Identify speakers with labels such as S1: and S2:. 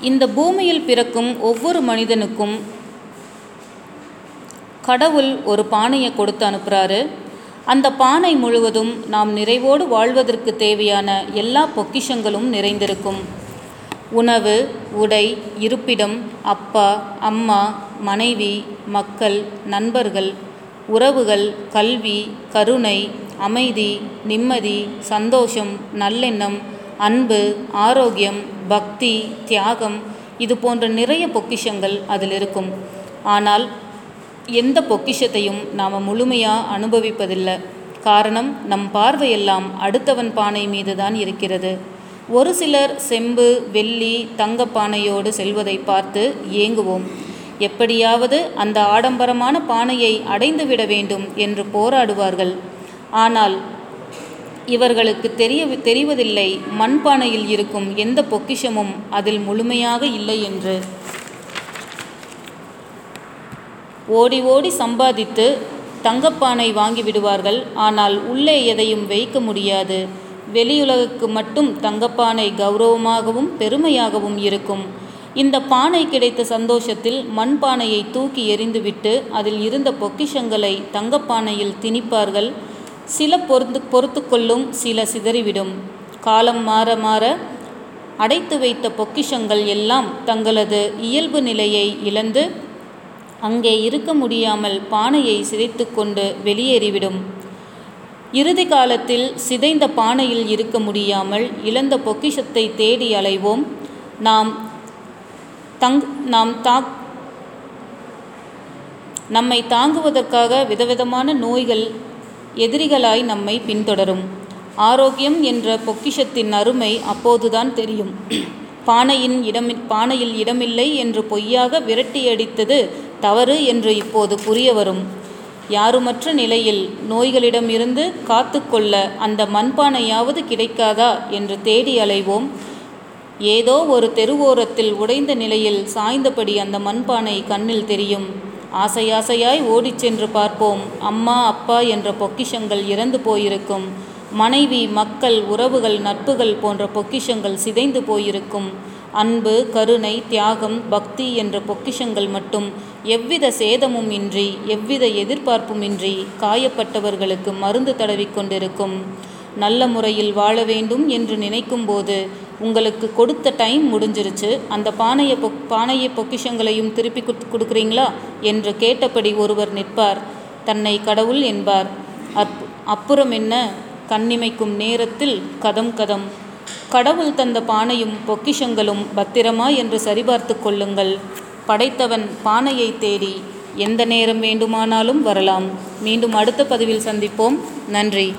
S1: இந்த பூமியில் பிறக்கும் ஒவ்வொரு மனிதனுக்கும் கடவுள் ஒரு பானையை கொடுத்து அனுப்புகிறாரு அந்த பானை முழுவதும் நாம் நிறைவோடு வாழ்வதற்கு தேவையான எல்லா பொக்கிஷங்களும் நிறைந்திருக்கும். உணவு உடை இருப்பிடம் அப்பா அம்மா மனைவி மக்கள் நண்பர்கள் உறவுகள் கல்வி கருணை அமைதி நிம்மதி சந்தோஷம் நல்லெண்ணம் அன்பு ஆரோக்கியம் பக்தி தியாகம் இது போன்ற நிறைய பொக்கிஷங்கள் அதில் இருக்கும். ஆனால் எந்த பொக்கிஷத்தையும் நாம் முழுமையாக அனுபவிப்பதில்லை. காரணம் நம் பார்வையெல்லாம் அடுத்தவன் பானை மீது தான் இருக்கிறது. ஒரு சிலர் செம்பு வெள்ளி தங்கப்பானையோடு செல்வதை பார்த்து ஏங்குவோம். எப்படியாவது அந்த ஆடம்பரமான பானையை அடைந்துவிட வேண்டும் என்று போராடுவார்கள். ஆனால் இவர்களுக்கு தெரிய தெரிவதில்லை. மண்பானையில் இருக்கும் எந்த பொக்கிஷமும் அதில் முழுமையாக இல்லை என்று. ஓடி ஓடி சம்பாதித்து தங்கப்பானை வாங்கிவிடுவார்கள் ஆனால் உள்ளே எதையும் வைக்க முடியாது. வெளியுலகுக்கு மட்டும் தங்கப்பானை கௌரவமாகவும் பெருமையாகவும் இருக்கும். இந்த பானை கிடைத்த சந்தோஷத்தில் மண்பானையை தூக்கி எறிந்துவிட்டு அதில் இருந்த பொக்கிஷங்களை தங்கப்பானையில் திணிப்பார்கள். சில பொறுத்து பொறுத்து கொள்ளும் சில சிதறிவிடும். காலம் மாற மாற அடைத்து வைத்த பொக்கிஷங்கள் எல்லாம் தங்களது இயல்பு நிலையை இழந்து அங்கே இருக்க முடியாமல் பானையை சிதைத்து கொண்டு வெளியேறிவிடும். இறுதி காலத்தில் சிதைந்த பானையில் இருக்க முடியாமல் இழந்த பொக்கிஷத்தை தேடி அலைவோம். நாம் தங் நாம் தா நம்மை தாங்குவதற்காக விதவிதமான நோய்கள் எதிரிகளாய் நம்மை பின்தொடரும். ஆரோக்கியம் என்ற பொக்கிஷத்தின் அருமை அப்போதுதான் தெரியும். பானையின் இடம் பானையில் இடமில்லை என்று பொய்யாக விரட்டியடித்தது தவறு என்று இப்போது புரிய வரும். யாருமற்ற நிலையில் நோய்களிடமிருந்து காத்து கொள்ள அந்த மண்பானையாவது கிடைக்காதா என்று தேடி அலைவோம். ஏதோ ஒரு தெருவோரத்தில் உடைந்த நிலையில் சாய்ந்தபடி அந்த மண்பானை கண்ணில் தெரியும். ஆசையாசையாய் ஓடிச் சென்று பார்ப்போம். அம்மா அப்பா என்ற பொக்கிஷங்கள் இறந்து போயிருக்கும். மனைவி மக்கள் உறவுகள் நட்புகள் போன்ற பொக்கிஷங்கள் சிதைந்து போயிருக்கும். அன்பு கருணை தியாகம் பக்தி என்ற பொக்கிஷங்கள் மட்டும் எவ்வித சேதமும் இன்றி எவ்வித எதிர்பார்ப்பும் இன்றி காயப்பட்டவர்களுக்கு மருந்து தடவிக்கொண்டிருக்கும் நல்ல முறையில் வாழ வேண்டும் என்று நினைக்கும்போது உங்களுக்கு கொடுத்த டைம் முடிஞ்சிருச்சு. அந்த பானையை பொக் பானையை பொக்கிஷங்களையும் திருப்பி கொடுக்குறீங்களா? என்று கேட்டபடி ஒருவர் நிற்பார். தன்னை கடவுள் என்பார். அப் அப்புறம் என்ன? கண்ணிமைக்கும் நேரத்தில் கதம் கதம். கடவுள் தந்த பானையும் பொக்கிஷங்களும் பத்திரமா என்று சரிபார்த்து கொள்ளுங்கள். படைத்தவன் பானையை தேடி எந்த நேரம் வேண்டுமானாலும் வரலாம். மீண்டும் அடுத்த பதிவில் சந்திப்போம். நன்றி.